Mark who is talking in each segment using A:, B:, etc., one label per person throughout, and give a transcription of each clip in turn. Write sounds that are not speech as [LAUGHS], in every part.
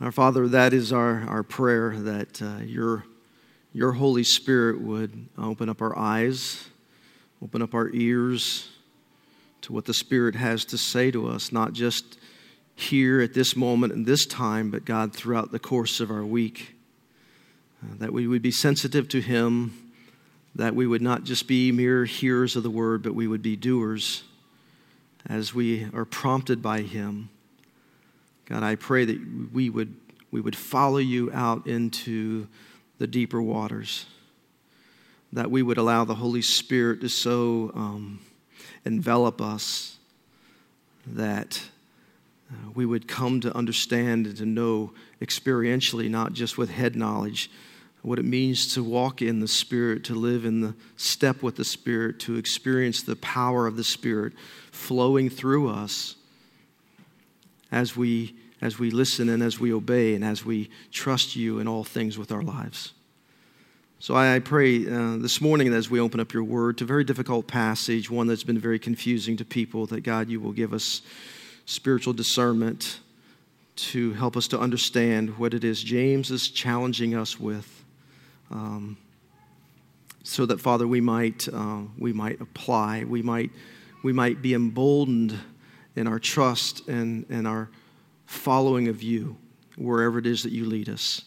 A: Our Father, that is our, our prayer that uh, your, your Holy Spirit would open up our eyes, open up our ears to what the Spirit has to say to us, not just here at this moment and this time, but God, throughout the course of our week. Uh, that we would be sensitive to Him, that we would not just be mere hearers of the word, but we would be doers as we are prompted by Him. God, I pray that we would, we would follow you out into the deeper waters, that we would allow the Holy Spirit to so um, envelop us that uh, we would come to understand and to know experientially, not just with head knowledge, what it means to walk in the Spirit, to live in the step with the Spirit, to experience the power of the Spirit flowing through us as we, as we listen and as we obey and as we trust you in all things with our lives. So I pray uh, this morning as we open up your word to a very difficult passage, one that's been very confusing to people, that God, you will give us spiritual discernment to help us to understand what it is James is challenging us with. Um, so that Father, we might uh, we might apply, we might we might be emboldened in our trust and, and our following of you wherever it is that you lead us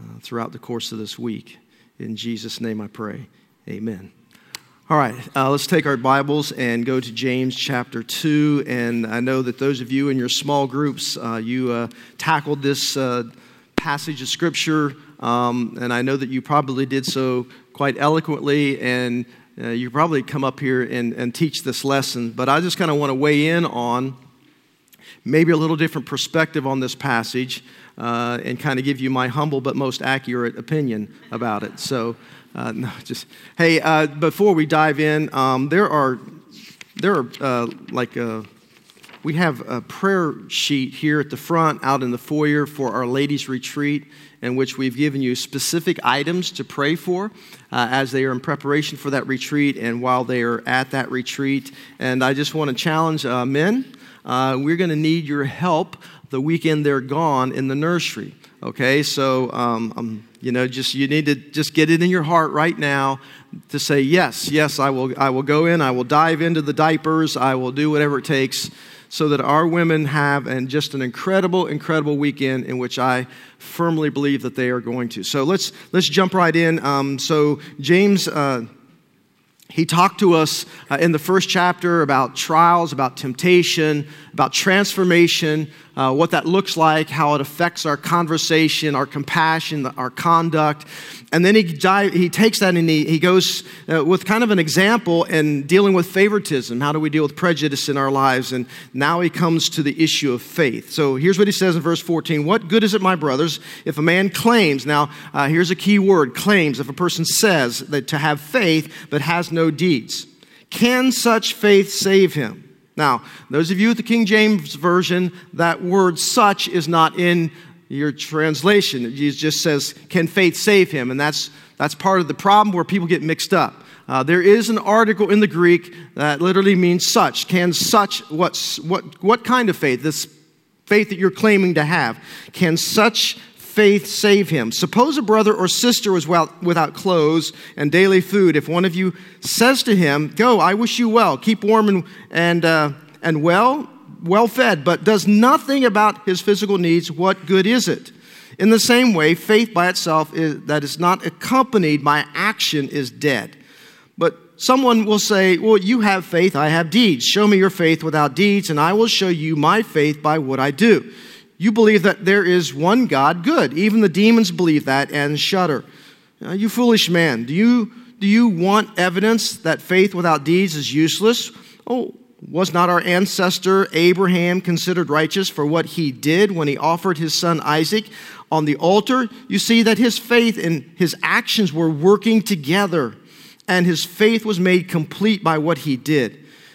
A: uh, throughout the course of this week. In Jesus' name I pray. Amen. All right, uh, let's take our Bibles and go to James chapter 2. And I know that those of you in your small groups, uh, you uh, tackled this uh, passage of Scripture, um, and I know that you probably did so quite eloquently, and uh, you probably come up here and, and teach this lesson. But I just kind of want to weigh in on maybe a little different perspective on this passage uh, and kind of give you my humble but most accurate opinion about it. So, uh, no, just hey, uh, before we dive in, um, there are there are uh, like uh, we have a prayer sheet here at the front, out in the foyer for our ladies' retreat, in which we've given you specific items to pray for uh, as they are in preparation for that retreat and while they are at that retreat. And I just want to challenge uh, men. Uh, we're going to need your help the weekend they're gone in the nursery. Okay, so um, um, you know, just you need to just get it in your heart right now to say yes, yes, I will. I will go in. I will dive into the diapers. I will do whatever it takes so that our women have and just an incredible, incredible weekend in which I firmly believe that they are going to. So let's let's jump right in. Um, so James. Uh, he talked to us uh, in the first chapter about trials, about temptation, about transformation, uh, what that looks like, how it affects our conversation, our compassion, our conduct. And then he, he takes that and he, he goes uh, with kind of an example in dealing with favoritism. How do we deal with prejudice in our lives? And now he comes to the issue of faith. So here's what he says in verse 14 What good is it, my brothers, if a man claims, now uh, here's a key word claims, if a person says that to have faith but has no deeds? Can such faith save him? Now, those of you with the King James Version, that word such is not in your translation. It just says, Can faith save him? And that's, that's part of the problem where people get mixed up. Uh, there is an article in the Greek that literally means such. Can such, what, what, what kind of faith? This faith that you're claiming to have. Can such faith save him? Suppose a brother or sister was without clothes and daily food. If one of you says to him, Go, I wish you well, keep warm and, and, uh, and well, well fed, but does nothing about his physical needs, what good is it? In the same way, faith by itself is, that is not accompanied by action is dead. But someone will say, Well, you have faith, I have deeds. Show me your faith without deeds, and I will show you my faith by what I do. You believe that there is one God, good. Even the demons believe that and shudder. Uh, you foolish man, do you, do you want evidence that faith without deeds is useless? Oh, was not our ancestor Abraham considered righteous for what he did when he offered his son Isaac on the altar? You see that his faith and his actions were working together, and his faith was made complete by what he did.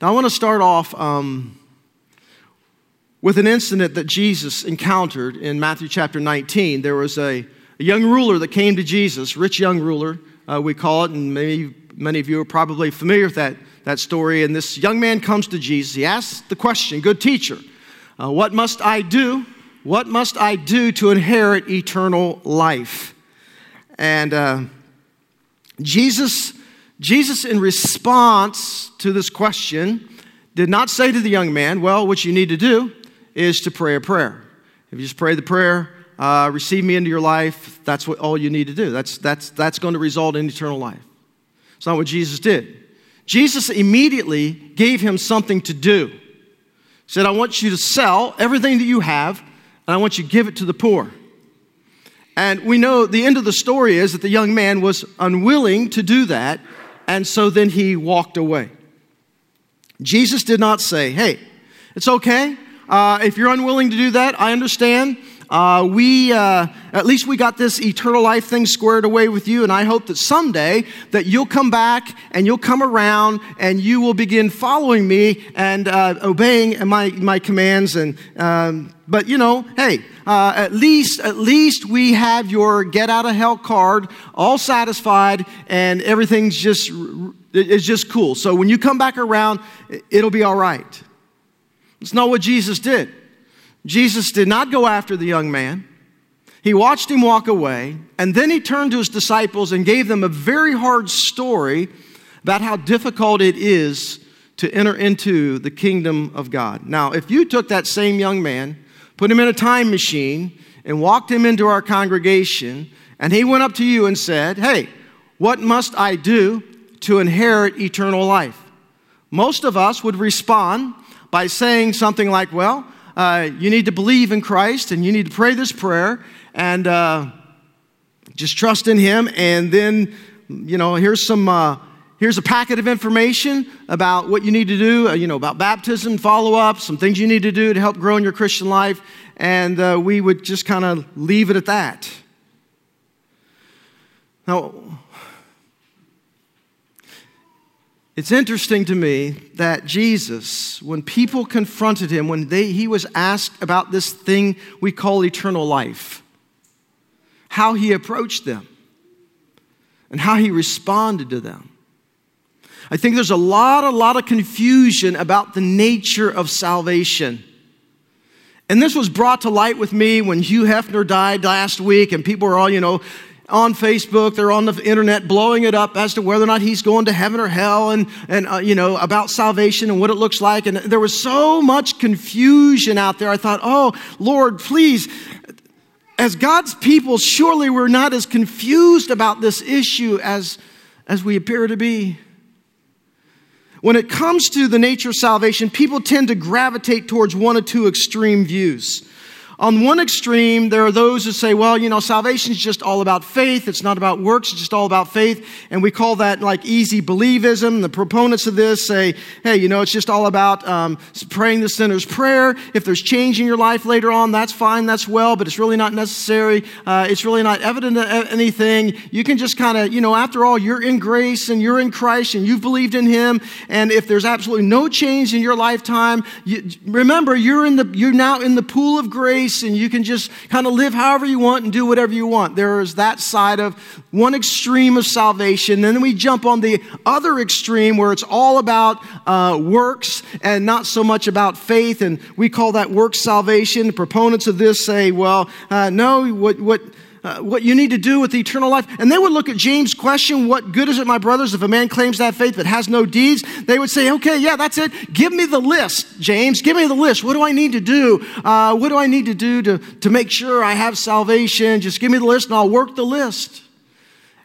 A: Now, I want to start off um, with an incident that Jesus encountered in Matthew chapter 19. There was a, a young ruler that came to Jesus, rich young ruler, uh, we call it, and maybe many of you are probably familiar with that that story. And this young man comes to Jesus. He asks the question, Good teacher, uh, what must I do? What must I do to inherit eternal life? And uh, Jesus, Jesus, in response to this question, did not say to the young man, Well, what you need to do is to pray a prayer. If you just pray the prayer, uh, receive me into your life, that's what all you need to do. That's, that's, that's going to result in eternal life. It's not what Jesus did. Jesus immediately gave him something to do. He said, I want you to sell everything that you have, and I want you to give it to the poor. And we know the end of the story is that the young man was unwilling to do that, and so then he walked away. Jesus did not say, Hey, it's okay. Uh, if you're unwilling to do that, I understand. Uh, we, uh, at least we got this eternal life thing squared away with you, and I hope that someday that you'll come back and you'll come around and you will begin following me and uh, obeying my, my commands. And, um, but you know, hey, uh, at least, at least we have your get out of hell card all satisfied and everything's just, it's just cool. So when you come back around, it'll be all right. It's not what Jesus did. Jesus did not go after the young man. He watched him walk away, and then he turned to his disciples and gave them a very hard story about how difficult it is to enter into the kingdom of God. Now, if you took that same young man, put him in a time machine, and walked him into our congregation, and he went up to you and said, Hey, what must I do to inherit eternal life? Most of us would respond by saying something like, Well, uh, you need to believe in Christ and you need to pray this prayer and uh, just trust in Him. And then, you know, here's some. Uh, here's a packet of information about what you need to do, uh, you know, about baptism, follow up, some things you need to do to help grow in your Christian life, and uh, we would just kind of leave it at that. Now, It's interesting to me that Jesus, when people confronted him, when they, he was asked about this thing we call eternal life, how he approached them and how he responded to them. I think there's a lot, a lot of confusion about the nature of salvation. And this was brought to light with me when Hugh Hefner died last week, and people were all, you know, on Facebook, they're on the internet blowing it up as to whether or not he's going to heaven or hell and, and uh, you know, about salvation and what it looks like. And there was so much confusion out there. I thought, oh, Lord, please, as God's people, surely we're not as confused about this issue as, as we appear to be. When it comes to the nature of salvation, people tend to gravitate towards one or two extreme views. On one extreme, there are those who say, well, you know, salvation is just all about faith. It's not about works. It's just all about faith. And we call that like easy believism. The proponents of this say, hey, you know, it's just all about um, praying the sinner's prayer. If there's change in your life later on, that's fine. That's well, but it's really not necessary. Uh, it's really not evident of anything. You can just kind of, you know, after all, you're in grace and you're in Christ and you've believed in Him. And if there's absolutely no change in your lifetime, you, remember, you're in the, you're now in the pool of grace and you can just kind of live however you want and do whatever you want. There is that side of one extreme of salvation. Then we jump on the other extreme where it's all about uh, works and not so much about faith. And we call that works salvation. Proponents of this say, well, uh, no, what, what, uh, what you need to do with eternal life. And they would look at James' question, What good is it, my brothers, if a man claims that faith but has no deeds? They would say, Okay, yeah, that's it. Give me the list, James. Give me the list. What do I need to do? Uh, what do I need to do to, to make sure I have salvation? Just give me the list and I'll work the list.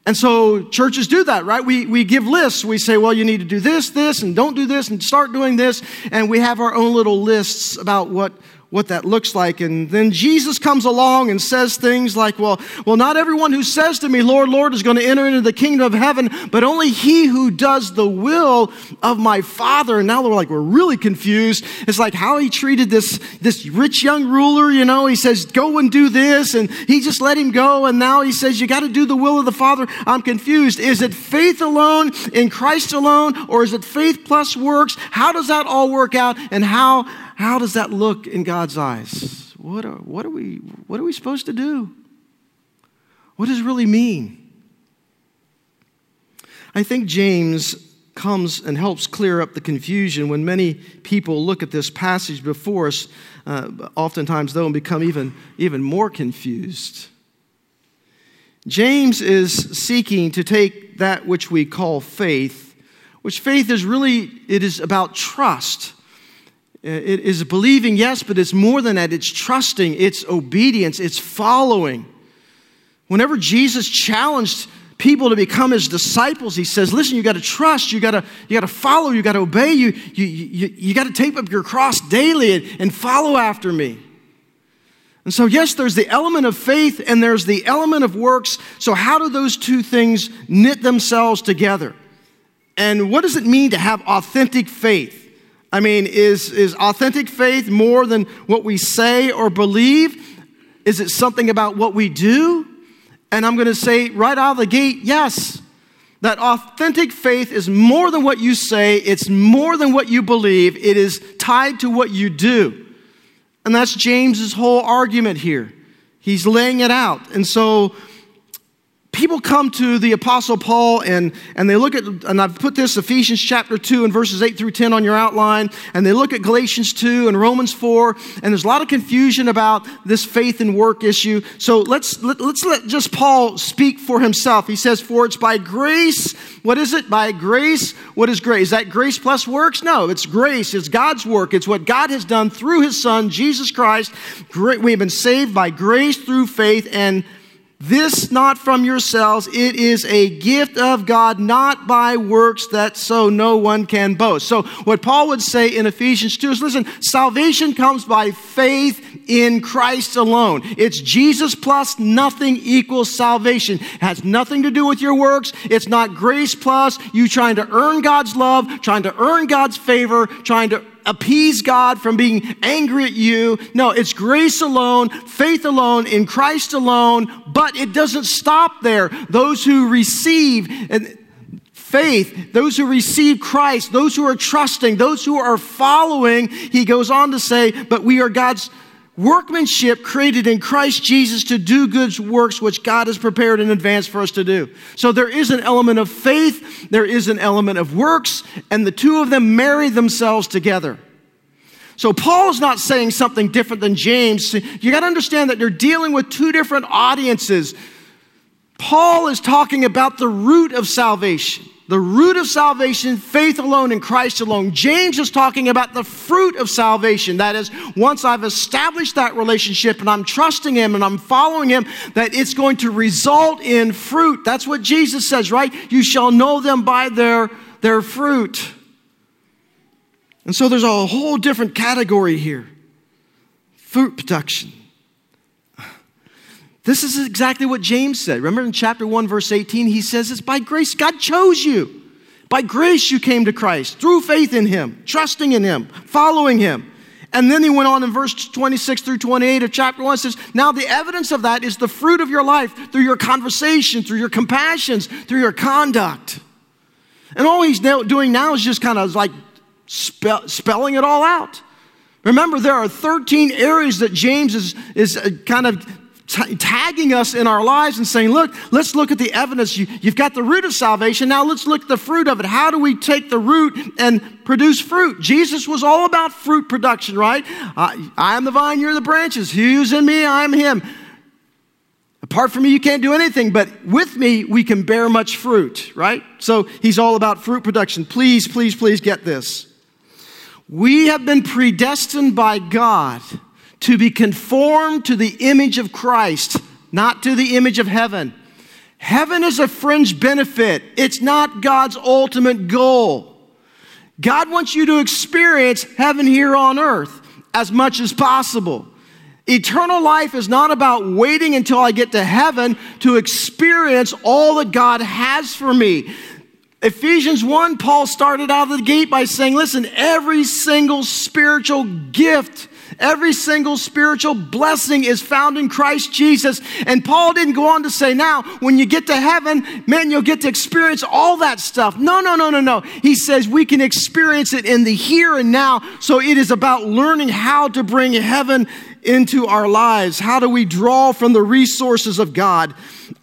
A: And so churches do that, right? We, we give lists. We say, well, you need to do this, this, and don't do this, and start doing this. And we have our own little lists about what, what that looks like. And then Jesus comes along and says things like, well, well, not everyone who says to me, Lord, Lord, is going to enter into the kingdom of heaven, but only he who does the will of my Father. And now we're like, we're really confused. It's like how he treated this, this rich young ruler, you know, he says, go and do this. And he just let him go. And now he says, you got to do the will of the Father. I'm confused. Is it faith alone in Christ alone, or is it faith plus works? How does that all work out? And how, how does that look in God's eyes? What are, what, are we, what are we supposed to do? What does it really mean? I think James comes and helps clear up the confusion when many people look at this passage before us, uh, oftentimes, though, and become even, even more confused. James is seeking to take that which we call faith, which faith is really, it is about trust. Uh, it is believing, yes, but it's more than that. It's trusting, it's obedience, it's following. Whenever Jesus challenged people to become his disciples, he says, Listen, you got to trust, you got to, you got to follow, you got to obey, you, you, you, you got to take up your cross daily and, and follow after me. And so, yes, there's the element of faith and there's the element of works. So, how do those two things knit themselves together? And what does it mean to have authentic faith? I mean, is, is authentic faith more than what we say or believe? Is it something about what we do? And I'm going to say right out of the gate, yes. That authentic faith is more than what you say, it's more than what you believe, it is tied to what you do. And that's James's whole argument here. He's laying it out. And so people come to the apostle paul and, and they look at and i've put this ephesians chapter 2 and verses 8 through 10 on your outline and they look at galatians 2 and romans 4 and there's a lot of confusion about this faith and work issue. So let's let, let's let just paul speak for himself. He says for it's by grace what is it? By grace what is grace? Is that grace plus works? No it's grace. It's god's work. It's what god has done through his son jesus christ. We have been saved by grace through faith and this not from yourselves, it is a gift of God, not by works that so no one can boast. So, what Paul would say in Ephesians 2 is listen, salvation comes by faith in Christ alone. It's Jesus plus nothing equals salvation. It has nothing to do with your works. It's not grace plus you trying to earn God's love, trying to earn God's favor, trying to appease God from being angry at you. No, it's grace alone, faith alone, in Christ alone, but it doesn't stop there. Those who receive faith, those who receive Christ, those who are trusting, those who are following, he goes on to say, but we are God's workmanship created in Christ Jesus to do good works which God has prepared in advance for us to do. So there is an element of faith, there is an element of works, and the two of them marry themselves together. So Paul is not saying something different than James. You got to understand that you're dealing with two different audiences. Paul is talking about the root of salvation the root of salvation, faith alone in Christ alone. James is talking about the fruit of salvation. That is, once I've established that relationship and I'm trusting Him and I'm following Him, that it's going to result in fruit. That's what Jesus says, right? You shall know them by their, their fruit. And so there's a whole different category here fruit production. This is exactly what James said. Remember in chapter 1, verse 18, he says it's by grace. God chose you. By grace you came to Christ through faith in him, trusting in him, following him. And then he went on in verse 26 through 28 of chapter 1 says, Now the evidence of that is the fruit of your life through your conversation, through your compassions, through your conduct. And all he's doing now is just kind of like spell, spelling it all out. Remember, there are 13 areas that James is, is uh, kind of tagging us in our lives and saying, look, let's look at the evidence. You, you've got the root of salvation. Now let's look at the fruit of it. How do we take the root and produce fruit? Jesus was all about fruit production, right? Uh, I am the vine, you're the branches. He's in me? I am him. Apart from me, you can't do anything, but with me, we can bear much fruit, right? So he's all about fruit production. Please, please, please get this. We have been predestined by God to be conformed to the image of Christ, not to the image of heaven. Heaven is a fringe benefit, it's not God's ultimate goal. God wants you to experience heaven here on earth. as much as possible. Eternal life is not about waiting until I get to heaven to experience all that God has for me. Ephesians 1, Paul started out of the gate by saying, listen, every single spiritual gift Every single spiritual blessing is found in Christ Jesus. And Paul didn't go on to say, now, when you get to heaven, man, you'll get to experience all that stuff. No, no, no, no, no. He says we can experience it in the here and now. So it is about learning how to bring heaven into our lives. How do we draw from the resources of God?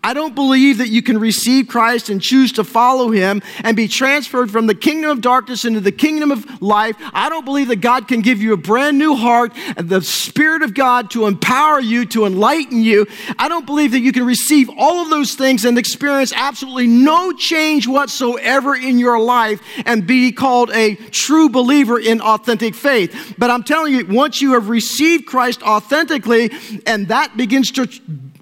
A: I don't believe that you can receive Christ and choose to follow him and be transferred from the kingdom of darkness into the kingdom of life. I don't believe that God can give you a brand new heart and the Spirit of God to empower you, to enlighten you. I don't believe that you can receive all of those things and experience absolutely no change whatsoever in your life and be called a true believer in authentic faith. But I'm telling you, once you have received Christ authentically and that begins to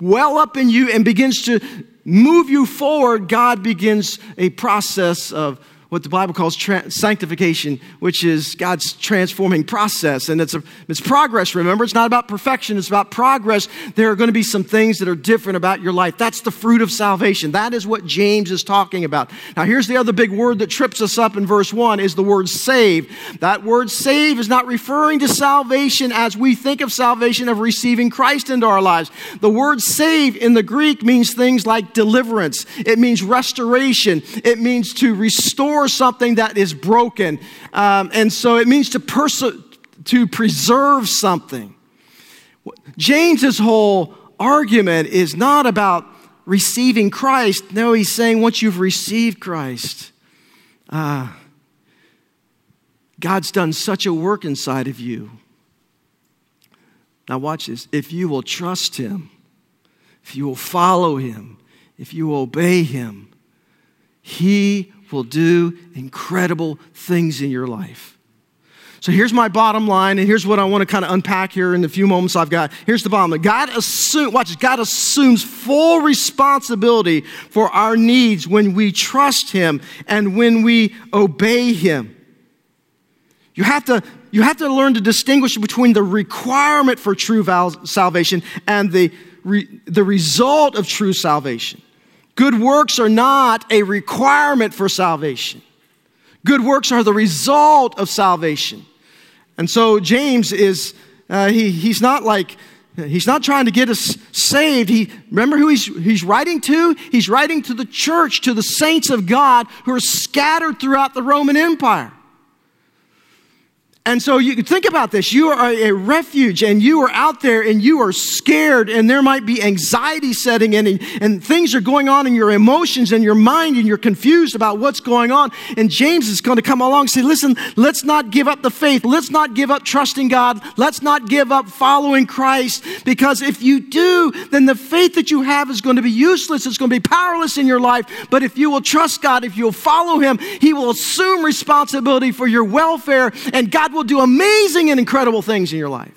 A: well up in you and begins to move you forward, God begins a process of what the Bible calls tra- sanctification, which is God's transforming process. And it's, a, it's progress, remember? It's not about perfection, it's about progress. There are going to be some things that are different about your life. That's the fruit of salvation. That is what James is talking about. Now, here's the other big word that trips us up in verse 1 is the word save. That word save is not referring to salvation as we think of salvation of receiving Christ into our lives. The word save in the Greek means things like deliverance, it means restoration, it means to restore restore something that is broken. Um, and so it means to, pers- to preserve something. James's whole argument is not about receiving Christ. No, he's saying once you've received Christ, uh, God's done such a work inside of you. Now, watch this. If you will trust Him, if you will follow Him, if you will obey Him, He will do incredible things in your life. So here's my bottom line, and here's what I want to kind of unpack here in the few moments I've got. Here's the bottom line. God assumes, watch, God assumes full responsibility for our needs when we trust Him and when we obey Him. You have to, you have to learn to distinguish between the requirement for true val- salvation and the, re- the result of true salvation. Good works are not a requirement for salvation. Good works are the result of salvation. And so James is, uh, he, he's not like, he's not trying to get us saved. He, remember who he's, he's writing to? He's writing to the church, to the saints of God who are scattered throughout the Roman Empire. And so you think about this. You are a refuge and you are out there and you are scared and there might be anxiety setting in and, and, things are going on in your emotions and your mind and you're confused about what's going on. And James is going to come along and say, listen, let's not give up the faith. Let's not give up trusting God. Let's not give up following Christ because if you do, then the faith that you have is going to be useless. It's going to be powerless in your life. But if you will trust God, if you'll follow Him, He will assume responsibility for your welfare and God will do amazing and incredible things in your life.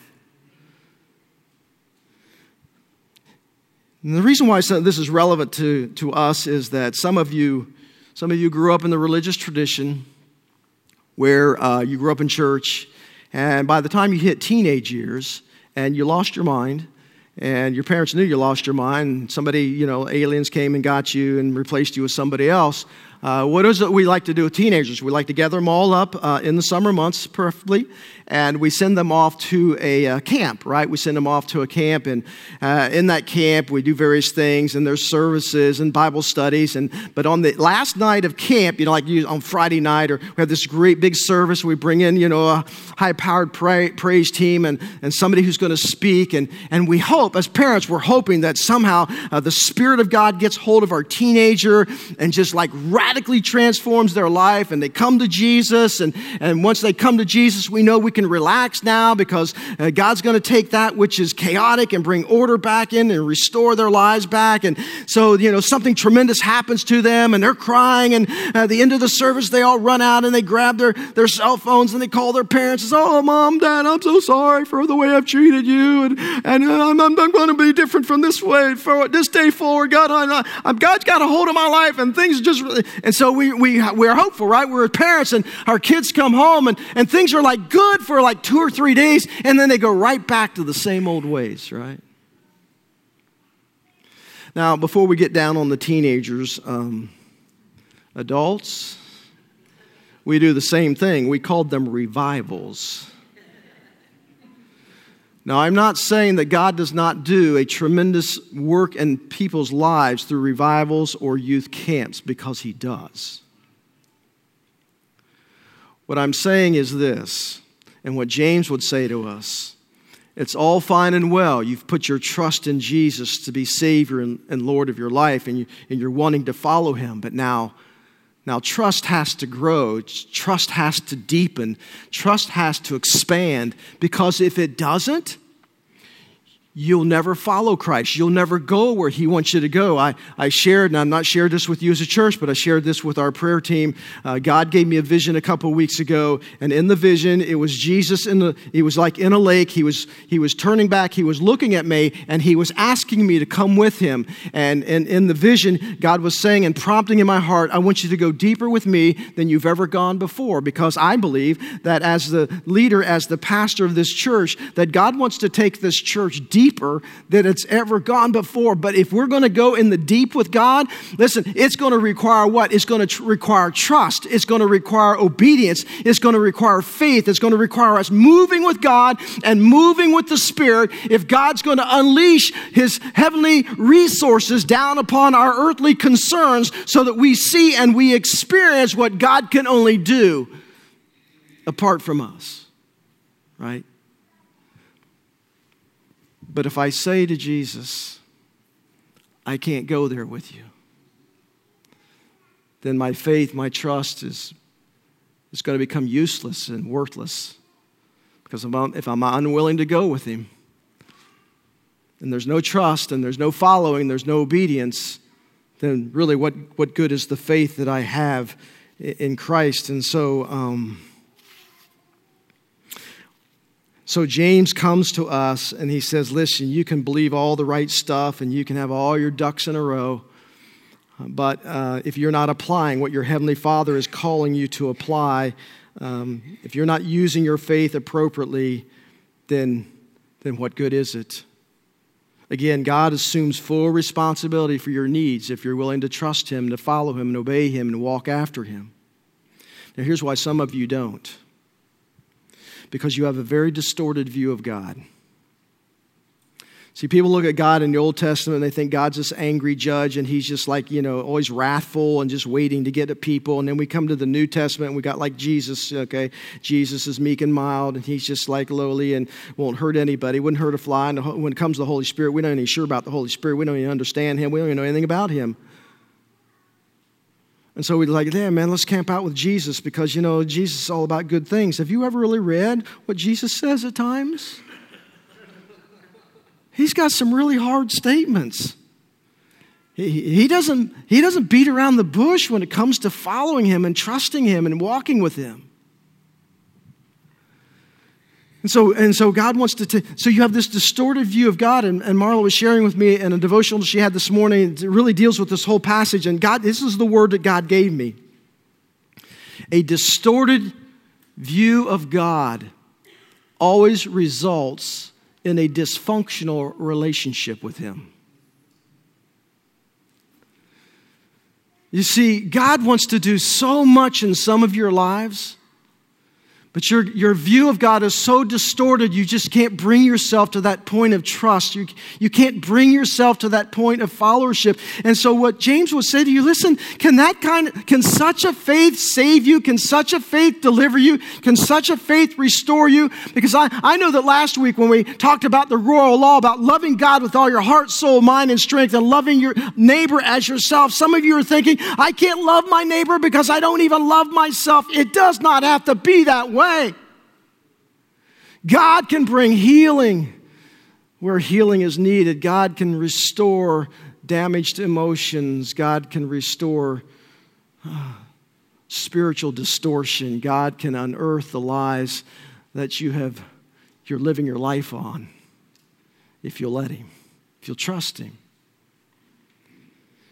A: And the reason why this is relevant to, to us is that some of you, some of you grew up in the religious tradition where uh, you grew up in church, and by the time you hit teenage years and you lost your mind, and your parents knew you lost your mind, somebody, you know, aliens came and got you and replaced you with somebody else, uh, what is it we like to do with teenagers? We like to gather them all up uh, in the summer months, preferably, and we send them off to a uh, camp, right? We send them off to a camp, and uh, in that camp, we do various things, and there's services and Bible studies. And but on the last night of camp, you know, like on Friday night, or we have this great big service. We bring in, you know, a high-powered pray, praise team and, and somebody who's going to speak, and and we hope, as parents, we're hoping that somehow uh, the Spirit of God gets hold of our teenager and just like radically transforms their life and they come to Jesus. And, and once they come to Jesus, we know we can relax now because uh, God's going to take that which is chaotic and bring order back in and restore their lives back. And so, you know, something tremendous happens to them and they're crying. And at the end of the service, they all run out and they grab their, their cell phones and they call their parents and say, Oh, mom, dad, I'm so sorry for the way I've treated you. And, and uh, I'm, I'm, I'm going to be different from this way, for this day forward. God, I, I, God's got a hold of my life and things just, and so we, we, we're hopeful, right? We're parents and our kids come home and, and things are like good for like two or three days and then they go right back to the same old ways, right? Now, before we get down on the teenagers, um, adults, we do the same thing. We called them revivals. Now, I'm not saying that God does not do a tremendous work in people's lives through revivals or youth camps, because He does. What I'm saying is this, and what James would say to us it's all fine and well. You've put your trust in Jesus to be Savior and, and Lord of your life, and, you, and you're wanting to follow Him, but now now, trust has to grow, trust has to deepen, trust has to expand, because if it doesn't, you'll never follow Christ. You'll never go where He wants you to go. I, I shared, and I'm not shared this with you as a church, but I shared this with our prayer team. Uh, God gave me a vision a couple weeks ago, and in the vision, it was Jesus in the, he was like in a lake. He was, he was turning back, he was looking at me, and he was asking me to come with him. And, and in the vision, God was saying and prompting in my heart, I want you to go deeper with me than you've ever gone before, because I believe that as the leader, as the pastor of this church, that God wants to take this church deeper deeper than it's ever gone before. But if we're going to go in the deep with God, listen, it's going to require what? It's going to tr- require trust. It's going to require obedience. It's going to require faith. It's going to require us moving with God and moving with the Spirit if God's going to unleash His heavenly resources down upon our earthly concerns so that we see and we experience what God can only do apart from us. Right? But if I say to Jesus, I can't go there with you, then my faith, my trust is, is going to become useless and worthless. Because if I'm unwilling to go with him, and there's no trust, and there's no following, there's no obedience, then really what, what good is the faith that I have in Christ? And so, um, so James comes to us and he says, Listen, you can believe all the right stuff and you can have all your ducks in a row. But uh, if you're not applying what your Heavenly Father is calling you to apply, um, if you're not using your faith appropriately, then, then what good is it? Again, God assumes full responsibility for your needs if you're willing to trust Him, to follow Him, and obey Him, and walk after Him. Now, here's why some of you don't because you have a very distorted view of God. See, people look at God in the Old Testament and they think God's this angry judge and he's just like, you know, always wrathful and just waiting to get at people. And then we come to the New Testament and we got like Jesus, okay? Jesus is meek and mild and he's just like lowly and won't hurt anybody, wouldn't hurt a fly. And when it comes to the Holy Spirit, we don't even sure about the Holy Spirit. We don't even understand him. We don't even know anything about him. And so we're like, yeah, man, let's camp out with Jesus because, you know, Jesus is all about good things. Have you ever really read what Jesus says at times? He's got some really hard statements. He, he, doesn't, he doesn't beat around the bush when it comes to following him and trusting him and walking with him. And so, and so God wants to, t- so you have this distorted view of God. And, and Marla was sharing with me in a devotional she had this morning. It really deals with this whole passage. And God, this is the word that God gave me. A distorted view of God always results in a dysfunctional relationship with Him. You see, God wants to do so much in some of your lives but your, your view of God is so distorted, you just can't bring yourself to that point of trust. You, you can't bring yourself to that point of followership. And so, what James would say to you listen, can that kind of, can such a faith save you? Can such a faith deliver you? Can such a faith restore you? Because I, I know that last week when we talked about the royal law, about loving God with all your heart, soul, mind, and strength, and loving your neighbor as yourself, some of you are thinking, I can't love my neighbor because I don't even love myself. It does not have to be that way God can bring healing where healing is needed. God can restore damaged emotions. God can restore uh, spiritual distortion. God can unearth the lies that you have you're living your life on if you'll let him, if you'll trust him.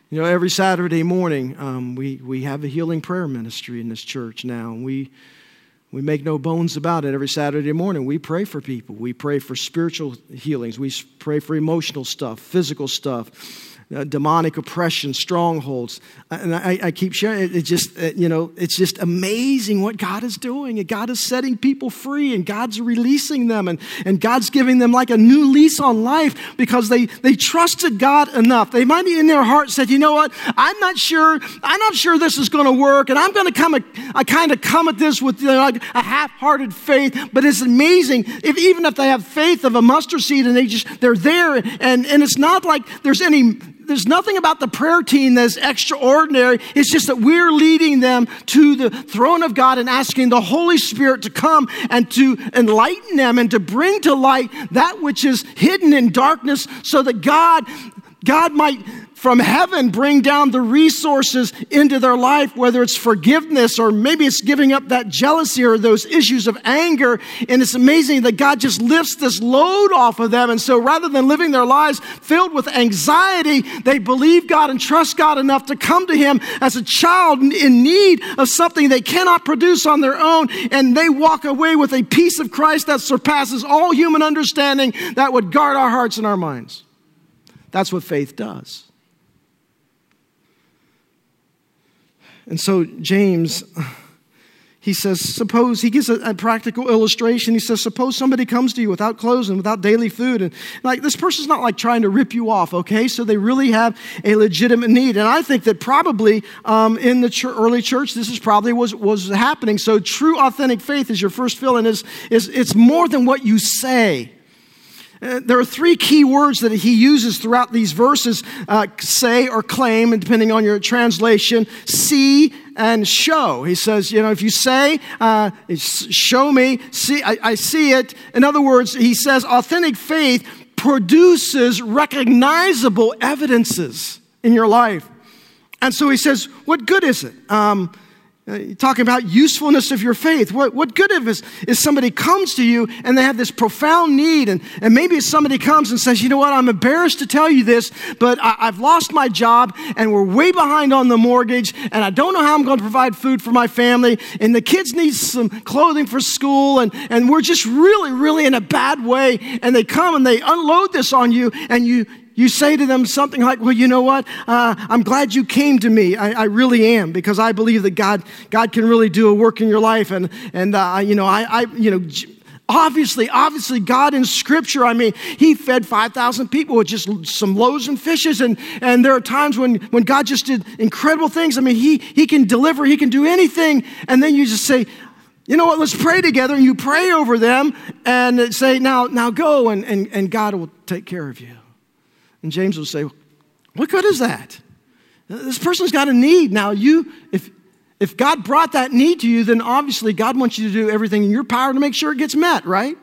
A: You know, every Saturday morning, um, we, we have a healing prayer ministry in this church now. And We, we make no bones about it. Every Saturday morning, we pray for people. We pray for spiritual healings. We pray for emotional stuff, physical stuff uh, demonic oppression, strongholds. And I, I keep sharing it. It just, uh, you know, it's just amazing what God is doing. And God is setting people free and God's releasing them and, and God's giving them like a new lease on life because they, they trusted God enough. They might be in their heart said, you know what? I'm not sure, I'm not sure this is going to work. And I'm going to come, a, I kind of come at this with you know, like a half-hearted faith. But it's amazing if even if they have faith of a mustard seed and they just, they're there and, and it's not like there's any there's nothing about the prayer team that's extraordinary. It's just that we're leading them to the throne of God and asking the Holy Spirit to come and to enlighten them and to bring to light that which is hidden in darkness so that God God might from heaven bring down the resources into their life, whether it's forgiveness or maybe it's giving up that jealousy or those issues of anger. And it's amazing that God just lifts this load off of them. And so rather than living their lives filled with anxiety, they believe God and trust God enough to come to Him as a child in need of something they cannot produce on their own. And they walk away with a peace of Christ that surpasses all human understanding that would guard our hearts and our minds. That's what faith does. And so, James, he says, suppose, he gives a, a, practical illustration. He says, suppose somebody comes to you without clothes and without daily food. And like, this person's not like trying to rip you off, okay? So they really have a legitimate need. And I think that probably um, in the ch- early church, this is probably was, was happening. So true authentic faith is your first feeling is, is it's more than what you say. Uh, there are three key words that he uses throughout these verses uh, say or claim, and depending on your translation, see and show. He says, you know, if you say, uh, show me, see, I, I see it. In other words, he says, authentic faith produces recognizable evidences in your life. And so he says, what good is it? Um, Uh, talking about usefulness of your faith. What, what good is, is somebody comes to you and they have this profound need, and, and maybe somebody comes and says, You know what, I'm embarrassed to tell you this, but I, I've lost my job and we're way behind on the mortgage, and I don't know how I'm going to provide food for my family, and the kids need some clothing for school, and, and we're just really, really in a bad way. And they come and they unload this on you, and you, you say to them something like, Well, you know what? Uh, I'm glad you came to me. I, I, really am because I believe that God, God can really do a work in your life. And, and uh, you know, I, I, you know, obviously, obviously, God in Scripture, I mean, He fed 5,000 people with just some loaves and fishes. And, and there are times when, when God just did incredible things. I mean, he, he can deliver, He can do anything. And then you just say, you know what, let's pray together. And you pray over them and say, now, now go, and, and, and God will take care of you. And James will say, What good is that? This person's got a need. Now, you, if, if God brought that need to you, then obviously God wants you to do everything in your power to make sure it gets met, right?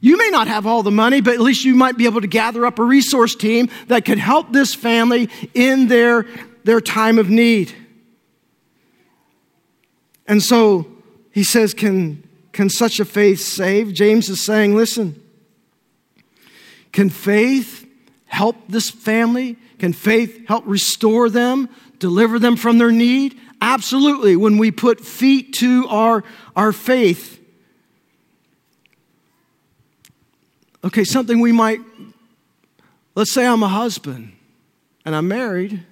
A: You may not have all the money, but at least you might be able to gather up a resource team that could help this family in their, their time of need. And so he says, can, can such a faith save? James is saying, listen, can faith help this family? Can faith help restore them, deliver them from their need? Absolutely, when we put feet to our, our faith. Okay, something we might, let's say I'm a husband and I'm married,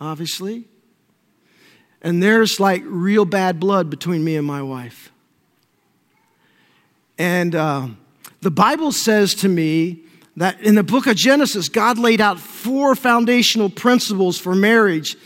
A: obviously, and there's like real bad blood between me and my wife. And uh, the Bible says to me that in the book of Genesis, God laid out four foundational principles for marriage.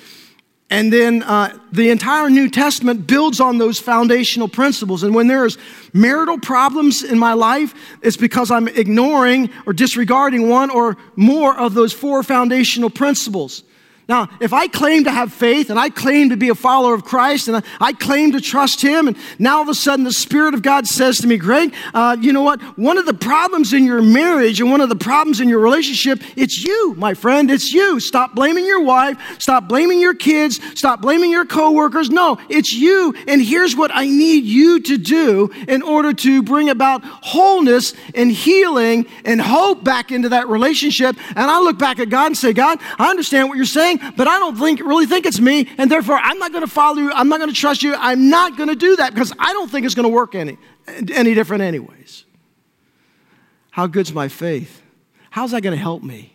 A: And then uh, the entire New Testament builds on those foundational principles. And when there's marital problems in my life, it's because I'm ignoring or disregarding one or more of those four foundational principles. Now, if I claim to have faith and I claim to be a follower of Christ and I claim to trust Him, and now all of a sudden the Spirit of God says to me, Greg, uh, you know what? One of the problems in your marriage and one of the problems in your relationship, it's you, my friend. It's you. Stop blaming your wife. Stop blaming your kids. Stop blaming your coworkers. No, it's you. And here's what I need you to do in order to bring about wholeness and healing and hope back into that relationship. And I look back at God and say, God, I understand what you're saying. But I don't think, really think it's me, and therefore I'm not going to follow you. I'm not going to trust you. I'm not going to do that because I don't think it's going to work any, any different, anyways. How good's my faith? How's that going to help me?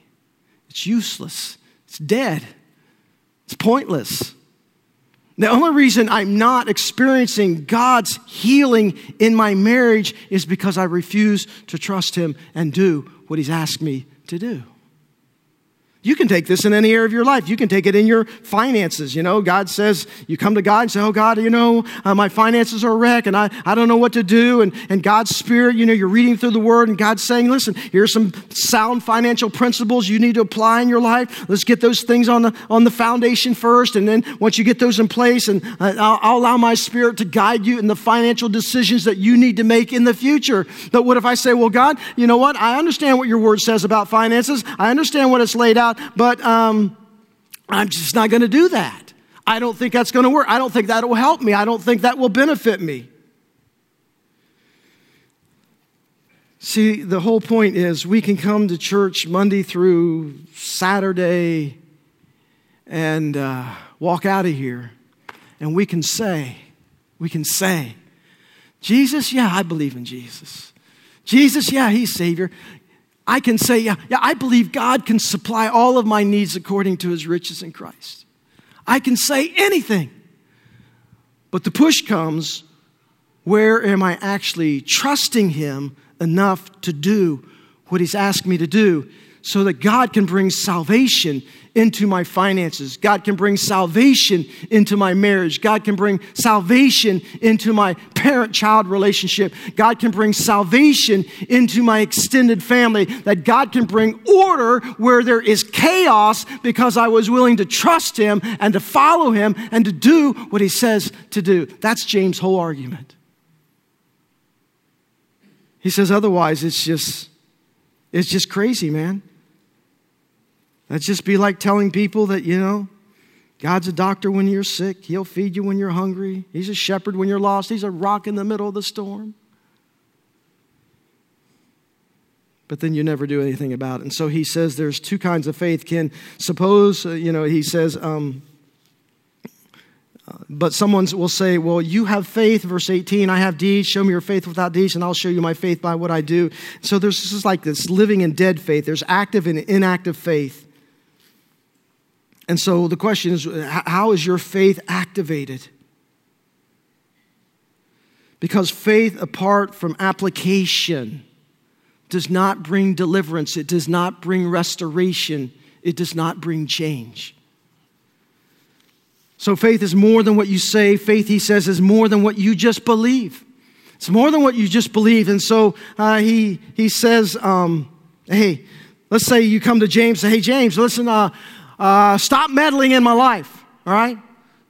A: It's useless, it's dead, it's pointless. The only reason I'm not experiencing God's healing in my marriage is because I refuse to trust Him and do what He's asked me to do. You can take this in any area of your life. You can take it in your finances. You know, God says, you come to God and say, Oh, God, you know, uh, my finances are a wreck and I, I don't know what to do. And, and God's Spirit, you know, you're reading through the Word and God's saying, Listen, here's some sound financial principles you need to apply in your life. Let's get those things on the, on the foundation first. And then once you get those in place, and uh, I'll, I'll allow my Spirit to guide you in the financial decisions that you need to make in the future. But what if I say, Well, God, you know what? I understand what your Word says about finances, I understand what it's laid out but um, I'm just not going to do that. I don't think that's going to work. I don't think that will help me. I don't think that will benefit me. See, the whole point is we can come to church Monday through Saturday and uh, walk out of here, and we can say, we can say, Jesus, yeah, I believe in Jesus. Jesus, yeah, he's Savior. I can say, yeah, yeah, I believe God can supply all of my needs according to his riches in Christ. I can say anything. But the push comes where am I actually trusting him enough to do what he's asked me to do so that God can bring salvation into my finances. God can bring salvation into my marriage. God can bring salvation into my parent child relationship. God can bring salvation into my extended family. That God can bring order where there is chaos because I was willing to trust Him and to follow Him and to do what He says to do. That's James' whole argument. He says, otherwise, it's just, it's just crazy, man. That'd just be like telling people that, you know, God's a doctor when you're sick, He'll feed you when you're hungry, He's a shepherd when you're lost, He's a rock in the middle of the storm. But then you never do anything about it. And so he says there's two kinds of faith. Can suppose, uh, you know, he says, um, uh, but someone will say, Well, you have faith, verse 18, I have deeds, show me your faith without deeds, and I'll show you my faith by what I do. So there's this is like this living and dead faith, there's active and inactive faith. And so the question is how is your faith activated? Because faith apart from application does not bring deliverance, it does not bring restoration, it does not bring change. So faith is more than what you say. Faith, he says, is more than what you just believe. It's more than what you just believe. And so uh, he, he says, um, hey, let's say you come to James, say, hey, James, listen, uh, uh, stop meddling in my life, all right?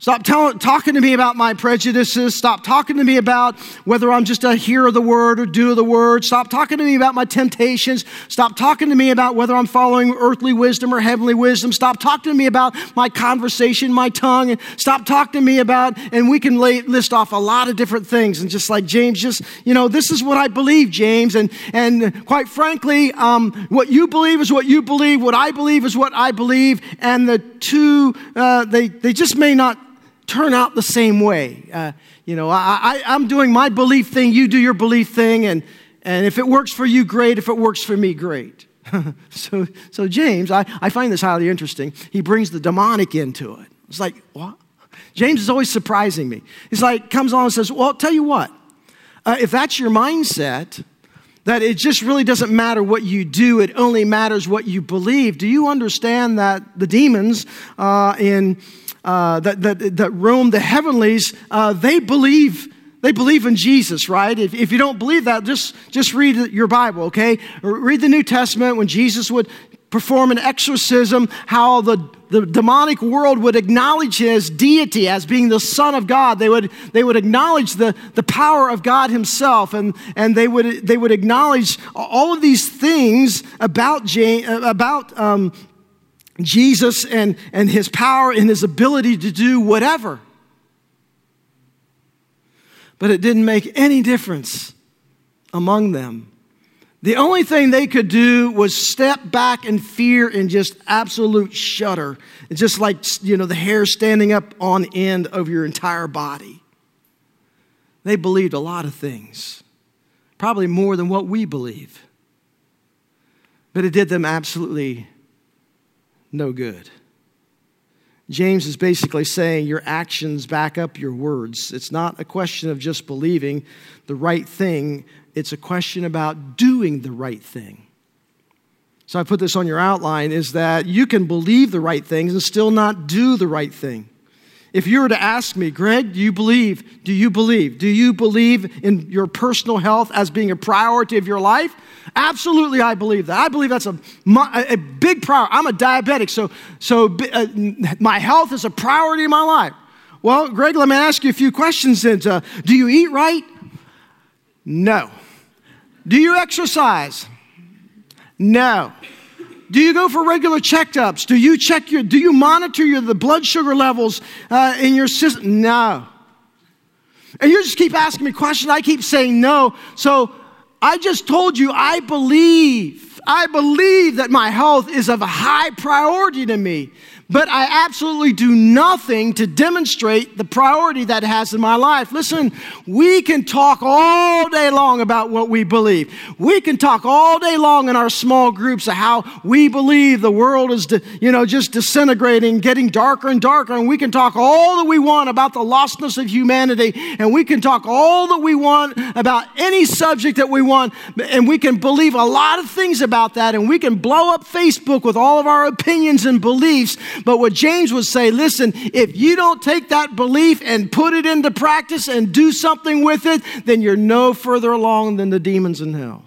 A: Stop talking to me about my prejudices. Stop talking to me about whether I'm just a hearer of the word or doer of the word. Stop talking to me about my temptations. Stop talking to me about whether I'm following earthly wisdom or heavenly wisdom. Stop talking to me about my conversation, my tongue. Stop talking to me about, and we can lay, list off a lot of different things. And just like James, just, you know, this is what I believe, James. And, and quite frankly, um, what you believe is what you believe. What I believe is what I believe. And the two, uh, they, they just may not turn out the same way. Uh, you know, I, I, I'm doing my belief thing, you do your belief thing, and, and if it works for you, great. If it works for me, great. [LAUGHS] so, so James, I, I find this highly interesting. He brings the demonic into it. It's like, what? James is always surprising me. He's like, comes along and says, well, I'll tell you what, uh, if that's your mindset, that it just really doesn't matter what you do, it only matters what you believe. Do you understand that the demons uh, in uh, that, that, that roam the heavenlies, uh, they believe they believe in Jesus, right? If, if you don't believe that, just, just read your Bible, okay? Read the New Testament when Jesus would perform an exorcism, how the, the demonic world would acknowledge his deity as being the Son of God. They would, they would acknowledge the, the power of God himself, and, and they, would, they would acknowledge all of these things about, Jane, about um, Jesus and, and his power and his ability to do whatever. But it didn't make any difference among them The only thing they could do was step back in fear and just absolute shudder. It's just like, you know, the hair standing up on end of your entire body. They believed a lot of things, probably more than what we believe. But it did them absolutely no good. James is basically saying your actions back up your words. It's not a question of just believing the right thing, it's a question about doing the right thing. So I put this on your outline is that you can believe the right things and still not do the right thing. If you were to ask me, Greg, do you believe? Do you believe? Do you believe in your personal health as being a priority of your life? Absolutely, I believe that. I believe that's a, a big priority. I'm a diabetic, so, so uh, my health is a priority in my life. Well, Greg, let me ask you a few questions then. Uh, do you eat right? No. Do you exercise? No. Do you go for regular checkups? Do you check your, do you monitor your, the blood sugar levels uh, in your system? No. And you just keep asking me questions. I keep saying no. So I just told you I believe. I believe that my health is of a high priority to me but I absolutely do nothing to demonstrate the priority that has in my life. Listen, we can talk all day long about what we believe. We can talk all day long in our small groups of how we believe the world is, you know, just disintegrating, getting darker and darker. And we can talk all that we want about the lostness of humanity. And we can talk all that we want about any subject that we want. And we can believe a lot of things about that. And we can blow up Facebook with all of our opinions and beliefs. But what James would say, listen, if you don't take that belief and put it into practice and do something with it, then you're no further along than the demons in hell.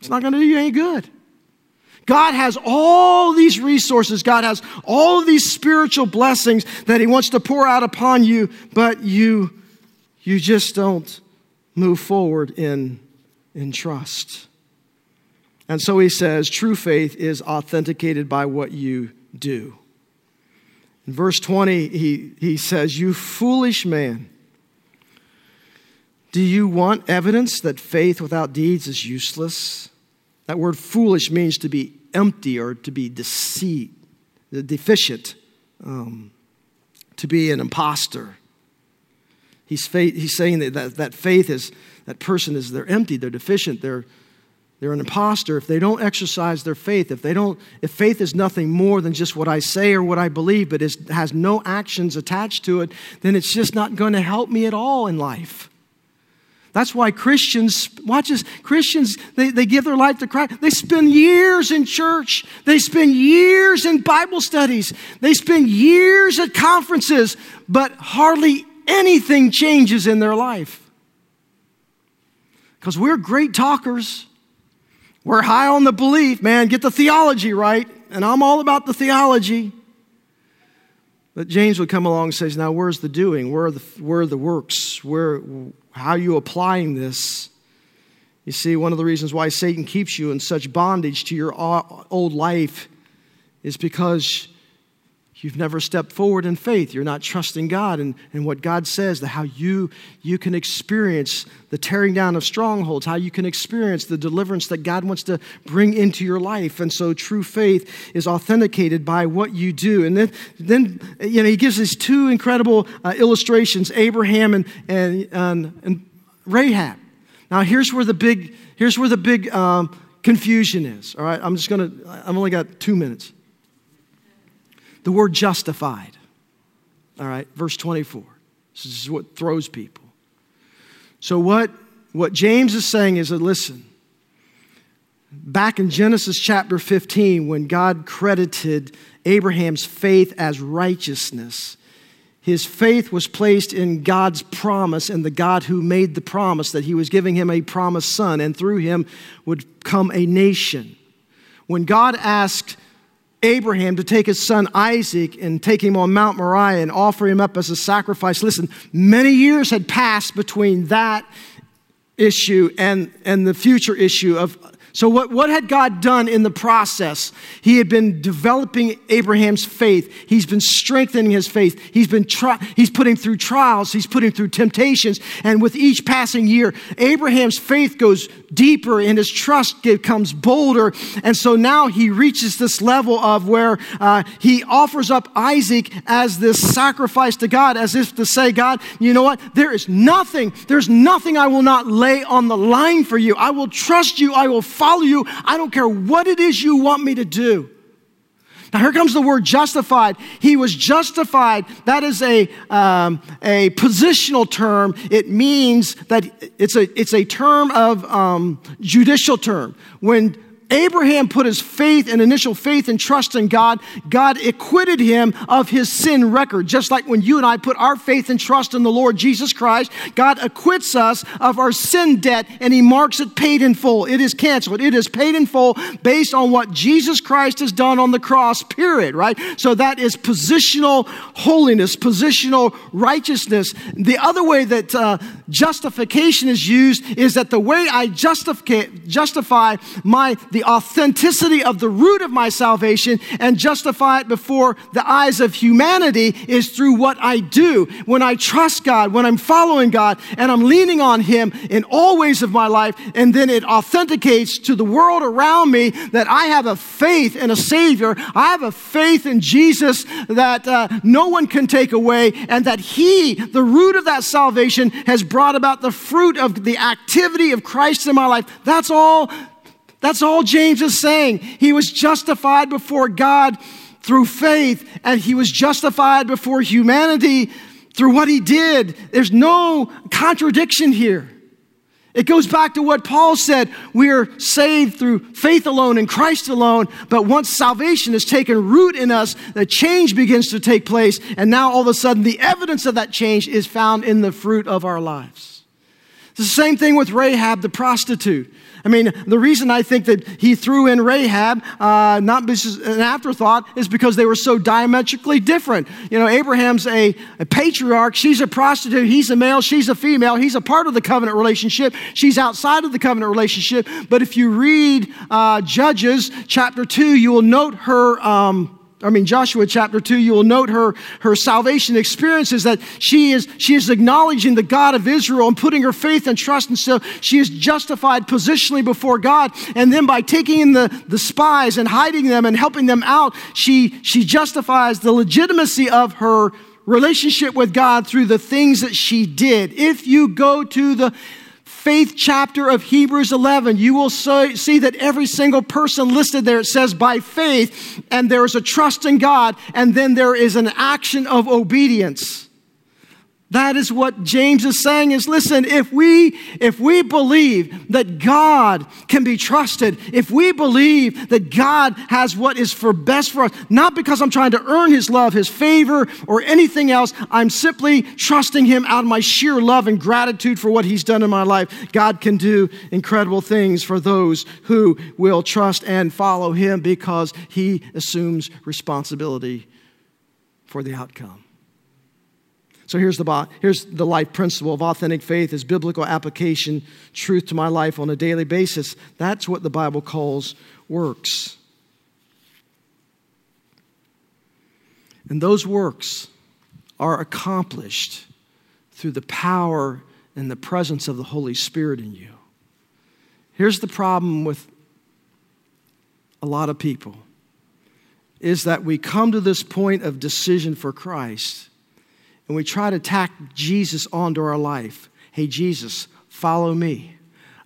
A: It's not going to do you any good. God has all these resources. God has all these spiritual blessings that He wants to pour out upon you, but you, you just don't move forward in, in trust. And so he says, true faith is authenticated by what you do. In verse 20, he, he says, You foolish man, do you want evidence that faith without deeds is useless? That word foolish means to be empty or to be deceit, deficient, um, to be an impostor. He's, faith, he's saying that, that that faith is, that person is, they're empty, they're deficient, they're, they're an impostor if they don't exercise their faith. If they don't if faith is nothing more than just what i say or what i believe but it has no actions attached to it then it's just not going to help me at all in life. That's why christians watch this christians they, they give their life to christ. They spend years in church. They spend years in bible studies. They spend years at conferences but hardly anything changes in their life. Because we're great talkers we're high on the belief, man, get the theology right. And I'm all about the theology. But James would come along and says, Now, where's the doing? Where are the, where are the works? Where, how are you applying this? You see, one of the reasons why Satan keeps you in such bondage to your uh, old life is because You've never stepped forward in faith. You're not trusting God and, and what God says, the, how you, you can experience the tearing down of strongholds, how you can experience the deliverance that God wants to bring into your life. And so true faith is authenticated by what you do. And then, then you know, he gives us two incredible uh, illustrations Abraham and, and, and, and, Rahab. Now, here's where the big, here's where the big um, confusion is. All right, I'm just going to, I've only got two minutes. The word justified. All right, verse 24. This is what throws people. So, what, what James is saying is that, listen, back in Genesis chapter 15, when God credited Abraham's faith as righteousness, his faith was placed in God's promise and the God who made the promise that he was giving him a promised son, and through him would come a nation. When God asked Abraham to take his son Isaac and take him on Mount Moriah and offer him up as a sacrifice. Listen, many years had passed between that issue and, and the future issue of So, what, what had God done in the process? He had been developing Abraham's faith. He's been strengthening his faith. He's been tri- he's putting through trials. He's putting through temptations. And with each passing year, Abraham's faith goes deeper and his trust becomes bolder. And so now he reaches this level of where uh, he offers up Isaac as this sacrifice to God, as if to say, God, you know what? There is nothing, there's nothing I will not lay on the line for you. I will trust you. I will follow you. I don't care what it is you want me to do. Now, here comes the word justified. He was justified. That is a, um, a positional term. It means that it's a, it's a term of um, judicial term. When Abraham put his faith and initial faith and trust in God, God acquitted him of his sin record. Just like when you and I put our faith and trust in the Lord Jesus Christ, God acquits us of our sin debt and he marks it paid in full. It is canceled. It is paid in full based on what Jesus Christ has done on the cross, period, right? So that is positional holiness, positional righteousness. The other way that uh, justification is used is that the way I justify, justify my the authenticity of the root of my salvation and justify it before the eyes of humanity is through what I do. When I trust God, when I'm following God, and I'm leaning on Him in all ways of my life, and then it authenticates to the world around me that I have a faith in a Savior. I have a faith in Jesus that uh, no one can take away, and that He, the root of that salvation, has brought about the fruit of the activity of Christ in my life. That's all that's all James is saying. He was justified before God through faith, and he was justified before humanity through what he did. There's no contradiction here. It goes back to what Paul said we are saved through faith alone in Christ alone, but once salvation has taken root in us, the change begins to take place, and now all of a sudden the evidence of that change is found in the fruit of our lives. It's the same thing with Rahab the prostitute. I mean, the reason I think that he threw in Rahab, uh, not an afterthought, is because they were so diametrically different. You know, Abraham's a, a patriarch, she's a prostitute, he's a male, she's a female, he's a part of the covenant relationship, she's outside of the covenant relationship. But if you read uh, Judges chapter 2, you will note her. Um, I mean, Joshua chapter 2, you will note her, her salvation experiences that she is, she is acknowledging the God of Israel and putting her faith and trust. And so she is justified positionally before God. And then by taking in the, the spies and hiding them and helping them out, she, she justifies the legitimacy of her relationship with God through the things that she did. If you go to the faith chapter of Hebrews 11, you will see that every single person listed there, it says by faith, and there is a trust in God, and then there is an action of obedience. That is what James is saying is listen, if we if we believe that God can be trusted, if we believe that God has what is for best for us, not because I'm trying to earn his love, his favor or anything else, I'm simply trusting him out of my sheer love and gratitude for what he's done in my life. God can do incredible things for those who will trust and follow him because he assumes responsibility for the outcome. So here's the, here's the life principle of authentic faith is biblical application, truth to my life on a daily basis. That's what the Bible calls works. And those works are accomplished through the power and the presence of the Holy Spirit in you. Here's the problem with a lot of people is that we come to this point of decision for Christ and we try to tack Jesus onto our life. Hey, Jesus, follow me.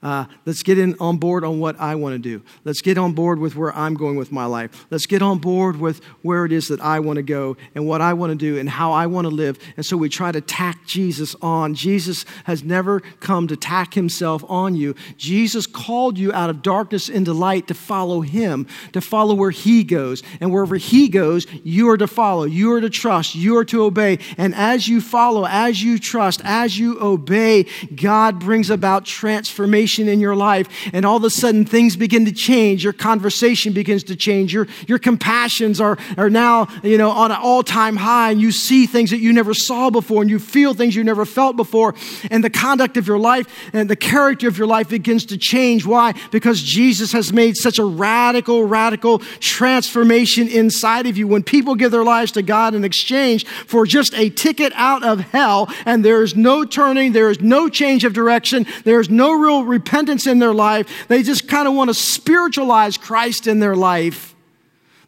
A: Uh, let's get in on board on what I want to do. Let's get on board with where I'm going with my life. Let's get on board with where it is that I want to go and what I want to do and how I want to live. And so we try to tack Jesus on. Jesus has never come to tack himself on you. Jesus called you out of darkness into light to follow him, to follow where he goes. And wherever he goes, you are to follow, you are to trust, you are to obey. And as you follow, as you trust, as you obey, God brings about transformation
B: transformation in your life, and all of a sudden things begin to change. Your conversation begins to change. Your, your compassions are, are now, you know, on an all-time high, and you see things that you never saw before, and you feel things you never felt before, and the conduct of your life and the character of your life begins to change. Why? Because Jesus has made such a radical, radical transformation inside of you. When people give their lives to God in exchange for just a ticket out of hell, and there is no turning, there is no change of direction, there is no real repentance in their life, they just kind of want to spiritualize Christ in their life.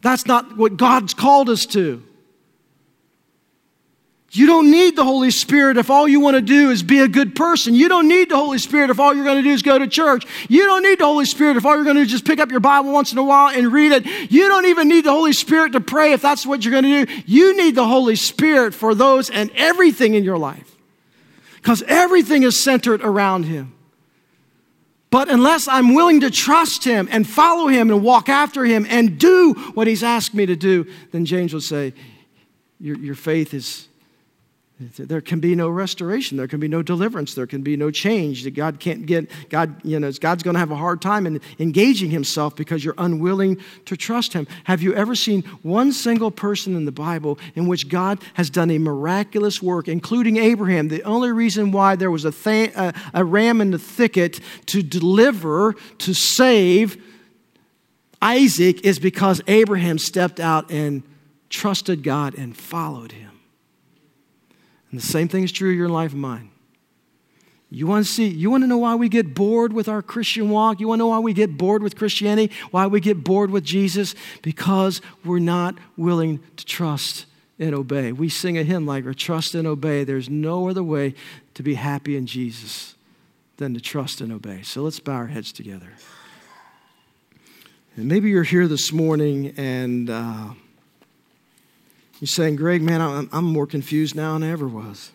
B: That's not what God's called us to. You don't need the Holy Spirit if all you want to do is be a good person. You don't need the Holy Spirit if all you're going to do is go to church. You don't need the Holy Spirit if all you're going to do is just pick up your Bible once in a while and read it. You don't even need the Holy Spirit to pray if that's what you're going to do. You need the Holy Spirit for those and everything in your life because everything is centered around Him. But unless I'm willing to trust Him and follow Him and walk after Him and do what He's asked me to do, then James will say, Your, your faith is there can be no restoration. There can be no deliverance. There can be no change. God can't get, God, you know, God's going to have a hard time in engaging himself because you're unwilling to trust him. Have you ever seen one single person in the Bible in which God has done a miraculous work, including Abraham? The only reason why there was a, th- a, a ram in the thicket to deliver, to save Isaac is because Abraham stepped out and trusted God and followed him. And the same thing is true of your life and mine. You want to see, you want to know why we get bored with our Christian walk? You want to know why we get bored with Christianity? Why we get bored with Jesus? Because we're not willing to trust and obey. We sing a hymn like, trust and obey. There's no other way to be happy in Jesus than to trust and obey. So let's bow our heads together. And maybe you're here this morning and. Uh, you're saying, Greg, man, I'm, I'm more confused now than I ever was.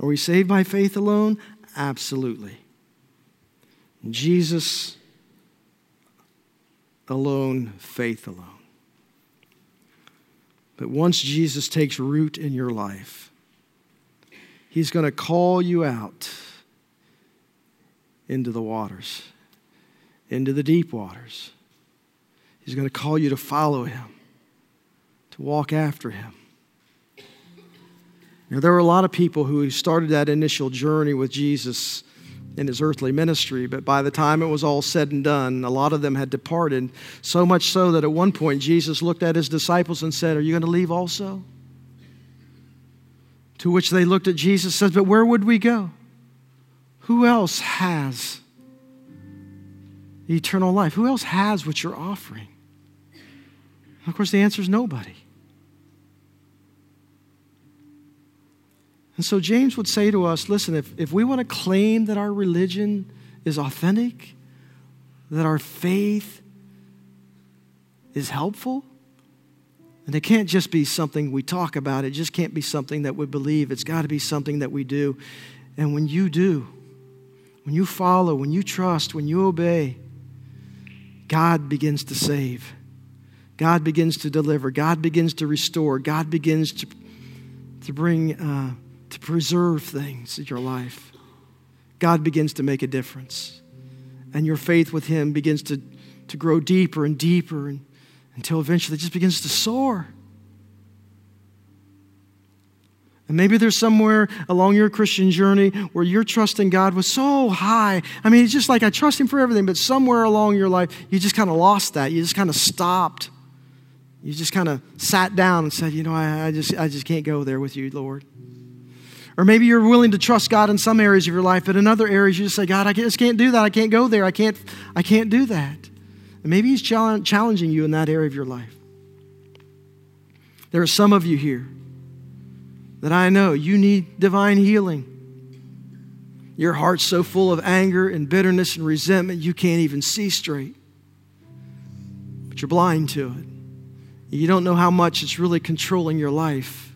B: Are we saved by faith alone? Absolutely. Jesus alone, faith alone. But once Jesus takes root in your life, He's going to call you out into the waters, into the deep waters. He's going to call you to follow Him walk after him. Now, there were a lot of people who started that initial journey with Jesus in his earthly ministry, but by the time it was all said and done, a lot of them had departed. So much so that at one point Jesus looked at his disciples and said, Are you going to leave also? To which they looked at Jesus and said, But where would we go? Who else has eternal life? Who else has what you're offering? Of course, the answer is nobody. And so James would say to us listen, if, if we want to claim that our religion is authentic, that our faith is helpful, and it can't just be something we talk about, it just can't be something that we believe. It's got to be something that we do. And when you do, when you follow, when you trust, when you obey, God begins to save. God begins to deliver. God begins to restore. God begins to, to bring uh, to preserve things in your life, God begins to make a difference. And your faith with Him begins to, to grow deeper and deeper and, until eventually it just begins to soar. And maybe there's somewhere along your Christian journey where your trust in God was so high. I mean, it's just like I trust Him for everything, but somewhere along your life, you just kind of lost that. You just kind of stopped. You just kind of sat down and said, You know, I, I, just, I just can't go there with you, Lord. Or maybe you're willing to trust God in some areas of your life, but in other areas you just say, God, I just can't do that. I can't go there. I can't, I can't do that. And maybe He's challenging you in that area of your life. There are some of you here that I know you need divine healing. Your heart's so full of anger and bitterness and resentment, you can't even see straight. But you're blind to it. You don't know how much it's really controlling your life.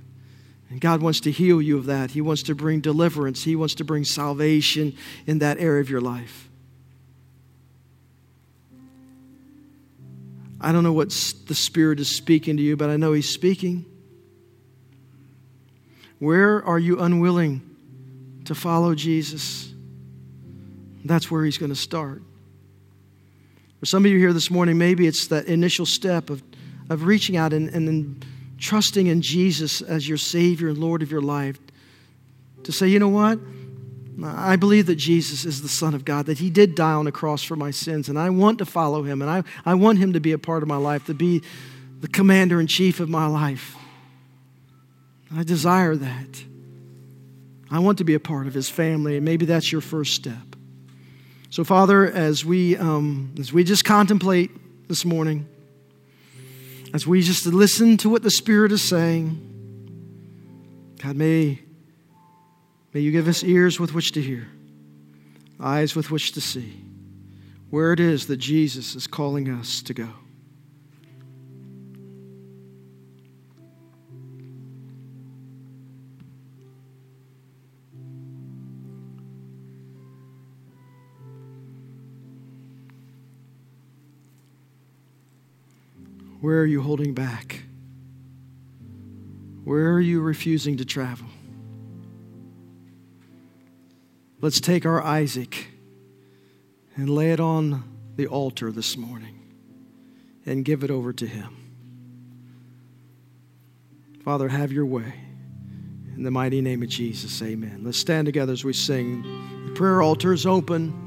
B: And God wants to heal you of that. He wants to bring deliverance. He wants to bring salvation in that area of your life. I don't know what the Spirit is speaking to you, but I know He's speaking. Where are you unwilling to follow Jesus? That's where He's going to start. For some of you here this morning, maybe it's that initial step of, of reaching out and, and then trusting in Jesus as your Savior and Lord of your life. To say, you know what? I believe that Jesus is the Son of God, that He did die on the cross for my sins, and I want to follow Him, and I, I want Him to be a part of my life, to be the commander in chief of my life. I desire that. I want to be a part of His family, and maybe that's your first step. So, Father, as we, um, as we just contemplate this morning, as we just listen to what the Spirit is saying, God, may May you give us ears with which to hear, eyes with which to see where it is that Jesus is calling us to go. Where are you holding back? Where are you refusing to travel? Let's take our Isaac and lay it on the altar this morning and give it over to Him. Father, have your way. In the mighty name of Jesus, amen. Let's stand together as we sing. The prayer altar is open.